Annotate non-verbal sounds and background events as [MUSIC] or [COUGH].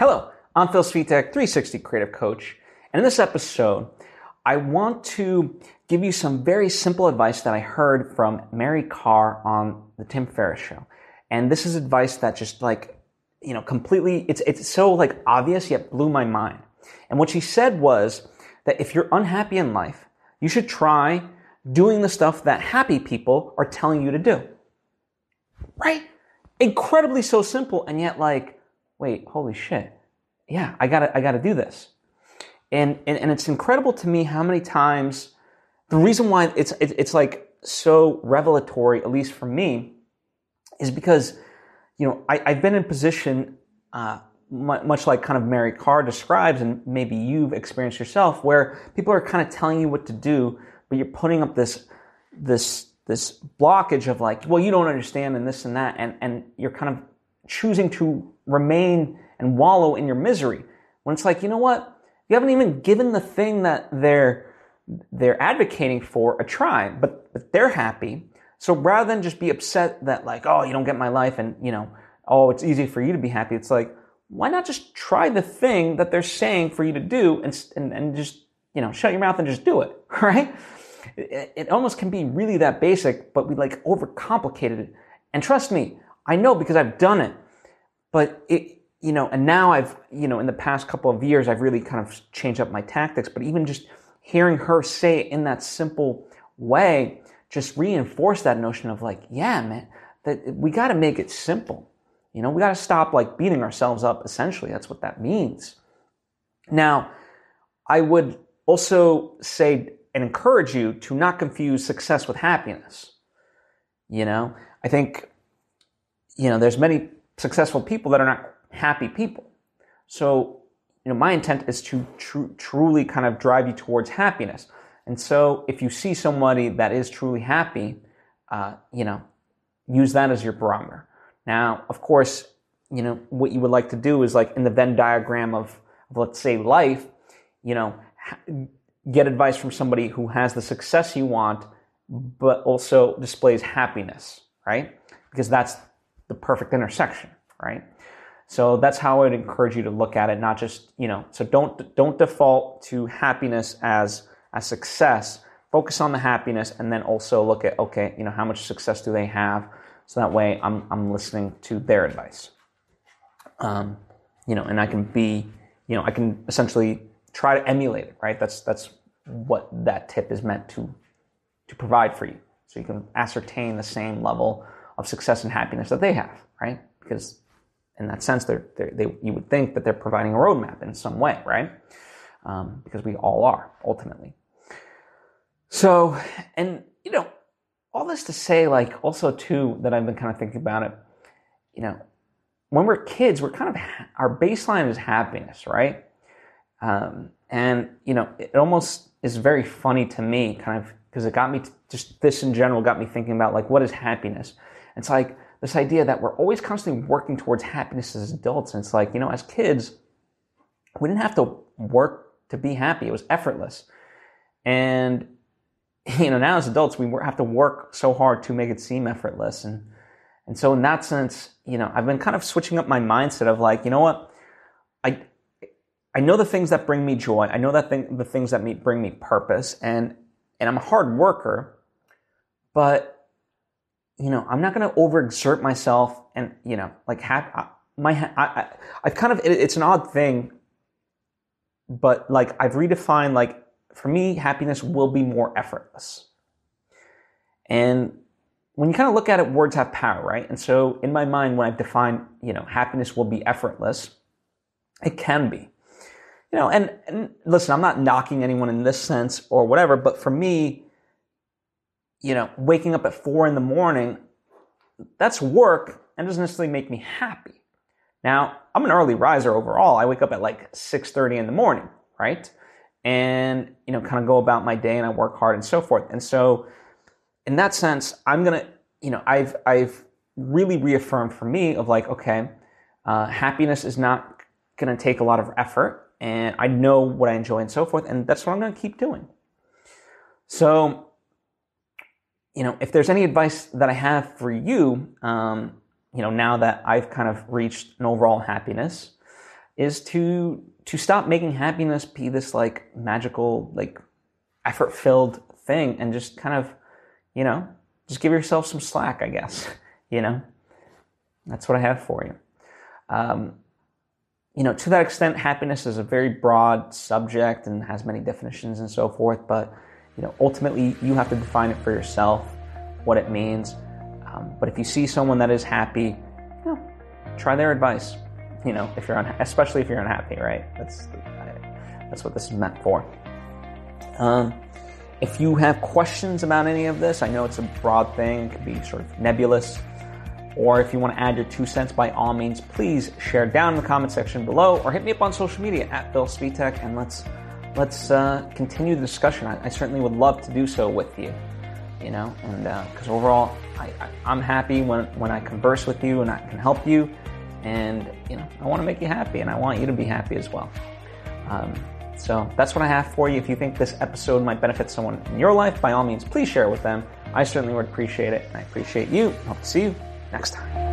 Hello, I'm Phil Svitek, 360 Creative Coach, and in this episode, I want to give you some very simple advice that I heard from Mary Karr on the Tim Ferriss show. And this is advice that just like, you know, completely, it's, it's so like obvious yet blew my mind. And what she said was that if you're unhappy in life, you should try doing the stuff that happy people are telling you to do. Right? Incredibly so simple, and yet like, wait, holy shit. Yeah, I gotta, I gotta do this. And, and, and it's incredible to me how many times the reason why it's, it, it's like so revelatory, at least for me, is because, you know, I, I've been in position, uh, much like kind of Mary Karr describes, and maybe you've experienced yourself, where people are kind of telling you what to do, but you're putting up this, this, this blockage of like, well, you don't understand and this and that, and, and you're kind of choosing to remain and wallow in your misery. When it's like, you know what? You haven't even given the thing that they're they're advocating for a try, but but they're happy. So rather than just be upset that like, oh, you don't get my life and, you know, oh, it's easy for you to be happy. It's like, why not just try the thing that they're saying for you to do and and, and just, you know, shut your mouth and just do it, [LAUGHS] right? It, it almost can be really that basic, but we like overcomplicated it. And trust me, I know because I've done it. But it, you know, and now I've, you know, in the past couple of years, I've really kind of changed up my tactics. But even just hearing her say it in that simple way just reinforced that notion of like, yeah, man, that we got to make it simple. You know, we got to stop like beating ourselves up. Essentially, that's what that means. Now, I would also say and encourage you to not confuse success with happiness. You know, I think, you know, there's many successful people that are not happy people. So, you know, my intent is to tr- truly kind of drive you towards happiness. And so, if you see somebody that is truly happy, uh, you know, use that as your barometer. Now, of course, you know, what you would like to do is like in the Venn diagram of, of let's say, life, you know, get advice from somebody who has the success you want, but also displays happiness, right? Because that's the perfect intersection, right? So that's how I'd encourage you to look at it, not just, you know, so don't don't default to happiness as a success. Focus on the happiness and then also look at, okay, you know, how much success do they have? So that way I'm I'm listening to their advice. Um, you know, and I can be, you know, I can essentially try to emulate it, right? That's that's what that tip is meant to to provide for you. So you can ascertain the same level of success and happiness that they have, right? Because in that sense, they're, they're, they, you would think that they're providing a roadmap in some way, right? Um, because we all are ultimately. So, and you know, all this to say, like, also too, that I've been kind of thinking about it. You know, when we're kids, we're kind of our baseline is happiness, right? Um, and you know, it almost is very funny to me, kind of, because it got me to, just this in general got me thinking about like what is happiness. It's like this idea that we're always constantly working towards happiness as adults. And it's like, you know, as kids, we didn't have to work to be happy. It was effortless. And, [LAUGHS] you know, now as adults, we have to work so hard to make it seem effortless. And, and so in that sense, you know, I've been kind of switching up my mindset of like, you know what? I, I know the things that bring me joy. I know that thing, the things that me, bring me purpose and, and I'm a hard worker, but you know, I'm not going to overexert myself and, you know, like have my, I, I've kind of, it, it's an odd thing, but like I've redefined, like for me, happiness will be more effortless. And when you kind of look at it, words have power, right? And so in my mind, when I've defined, you know, happiness will be effortless, it can be. You know, and, and listen, I'm not knocking anyone in this sense or whatever, but for me, you know, waking up at four in the morning, that's work and doesn't necessarily make me happy. Now, I'm an early riser overall. I wake up at like 6:30 in the morning, right? And, you know, kind of go about my day and I work hard and so forth. And so in that sense, I'm going to, you know, I've I've really reaffirmed for me of like, okay, uh, happiness is not going to take a lot of effort and I know what I enjoy and so forth. And that's what I'm going to keep doing. So you know, if there's any advice that I have for you, um, you know, now that I've kind of reached an overall happiness, is to to stop making happiness be this like magical, like effort filled thing and just kind of, you know, just give yourself some slack, I guess. [LAUGHS] you know, that's what I have for you. Um, you know, to that extent, happiness is a very broad subject and has many definitions and so forth. But you know, ultimately, you have to define it for yourself, what it means. Um, but if you see someone that is happy, you know, try their advice. You know, if you're unha- especially if you're unhappy, right? That's that's what this is meant for. Um, if you have questions about any of this, I know it's a broad thing, it could be sort of nebulous. Or if you want to add your two cents, by all means, please share down in the comment section below, or hit me up on social media at Phil Svitek, and let's let's uh, continue the discussion. I, I, certainly would love to do so with you. You know, and because uh, overall, I, am happy when when I converse with you and I can help you, and you know, I want to make you happy, and I want you to be happy as well. Um, so that's what I have for you. If you think this episode might benefit someone in your life, by all means, please share it with them. I certainly would appreciate it, and I appreciate you. Hope to see you next time.